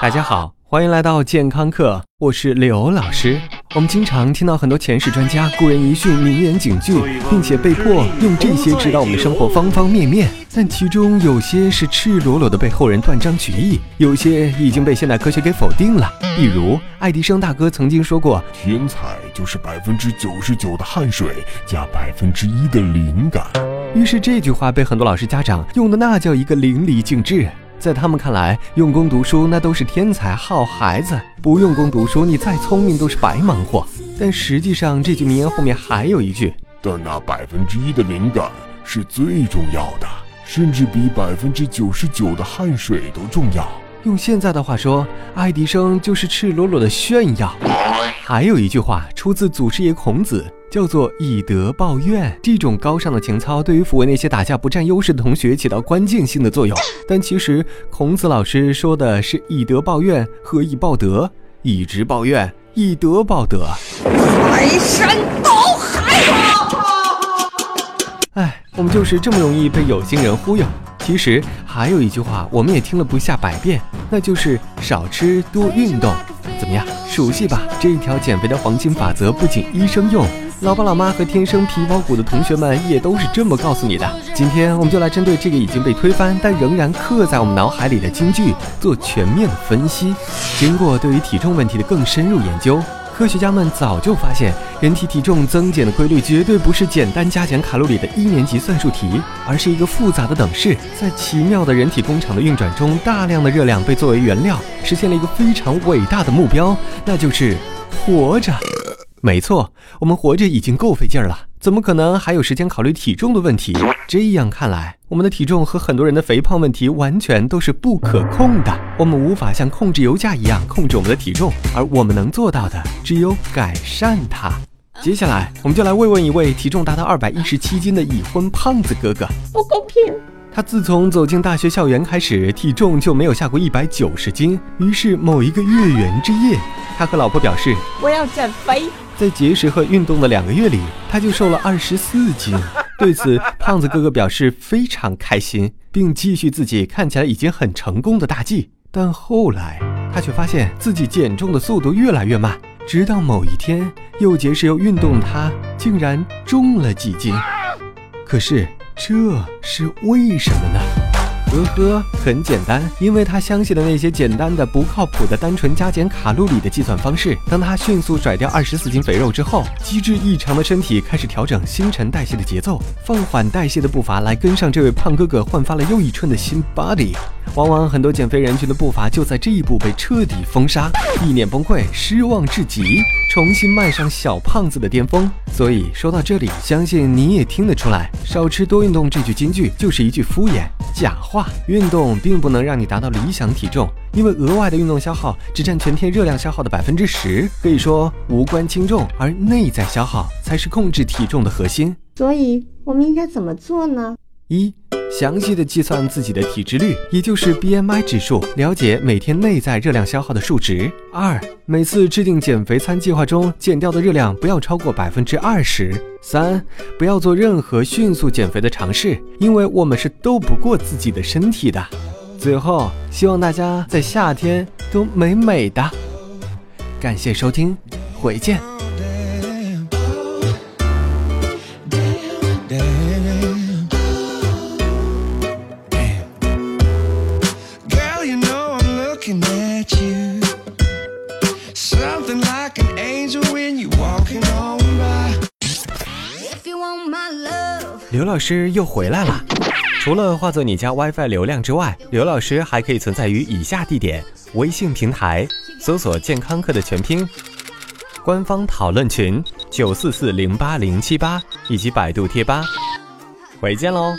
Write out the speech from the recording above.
大家好，欢迎来到健康课，我是刘老师。我们经常听到很多前世专家、古人遗训、名言警句，并且被迫用这些指导我们的生活方方面面。但其中有些是赤裸裸的被后人断章取义，有些已经被现代科学给否定了。比如爱迪生大哥曾经说过：“天才就是百分之九十九的汗水加百分之一的灵感。”于是这句话被很多老师家长用的那叫一个淋漓尽致。在他们看来，用功读书那都是天才好孩子，不用功读书，你再聪明都是白忙活。但实际上，这句名言后面还有一句：但那百分之一的灵感是最重要的，甚至比百分之九十九的汗水都重要。用现在的话说，爱迪生就是赤裸裸的炫耀。还有一句话出自祖师爷孔子。叫做以德报怨，这种高尚的情操对于抚慰那些打架不占优势的同学起到关键性的作用。但其实孔子老师说的是以德报怨，何以报德？以直报怨，以德报德。排山倒海啊！哎，我们就是这么容易被有心人忽悠。其实还有一句话，我们也听了不下百遍，那就是少吃多运动。怎么样，熟悉吧？这一条减肥的黄金法则不仅医生用。老爸老妈和天生皮包骨的同学们也都是这么告诉你的。今天我们就来针对这个已经被推翻但仍然刻在我们脑海里的金句做全面的分析。经过对于体重问题的更深入研究，科学家们早就发现，人体体重增减的规律绝对不是简单加减卡路里的一年级算术题，而是一个复杂的等式。在奇妙的人体工厂的运转中，大量的热量被作为原料，实现了一个非常伟大的目标，那就是活着。没错，我们活着已经够费劲儿了，怎么可能还有时间考虑体重的问题？这样看来，我们的体重和很多人的肥胖问题完全都是不可控的。我们无法像控制油价一样控制我们的体重，而我们能做到的只有改善它。接下来，我们就来慰问一位体重达到二百一十七斤的已婚胖子哥哥。不公平！他自从走进大学校园开始，体重就没有下过一百九十斤。于是某一个月圆之夜，他和老婆表示：“我要减肥。”在节食和运动的两个月里，他就瘦了二十四斤。对此，胖子哥哥表示非常开心，并继续自己看起来已经很成功的大计。但后来，他却发现自己减重的速度越来越慢，直到某一天，又节食又运动的，他竟然重了几斤。可是，这是为什么呢？呵呵，很简单，因为他相信了那些简单的、不靠谱的、单纯加减卡路里的计算方式。当他迅速甩掉二十四斤肥肉之后，机智异常的身体开始调整新陈代谢的节奏，放缓代谢的步伐，来跟上这位胖哥哥焕发了又一春的新 body。往往很多减肥人群的步伐就在这一步被彻底封杀，意念崩溃，失望至极。重新迈上小胖子的巅峰，所以说到这里，相信你也听得出来，少吃多运动这句金句就是一句敷衍假话。运动并不能让你达到理想体重，因为额外的运动消耗只占全天热量消耗的百分之十，可以说无关轻重，而内在消耗才是控制体重的核心。所以，我们应该怎么做呢？一详细的计算自己的体脂率，也就是 BMI 指数，了解每天内在热量消耗的数值。二，每次制定减肥餐计划中减掉的热量不要超过百分之二十。三，不要做任何迅速减肥的尝试，因为我们是斗不过自己的身体的。最后，希望大家在夏天都美美的。感谢收听，回见。刘老师又回来了。除了化作你家 WiFi 流量之外，刘老师还可以存在于以下地点：微信平台搜索“健康课”的全拼，官方讨论群九四四零八零七八，以及百度贴吧。回见喽。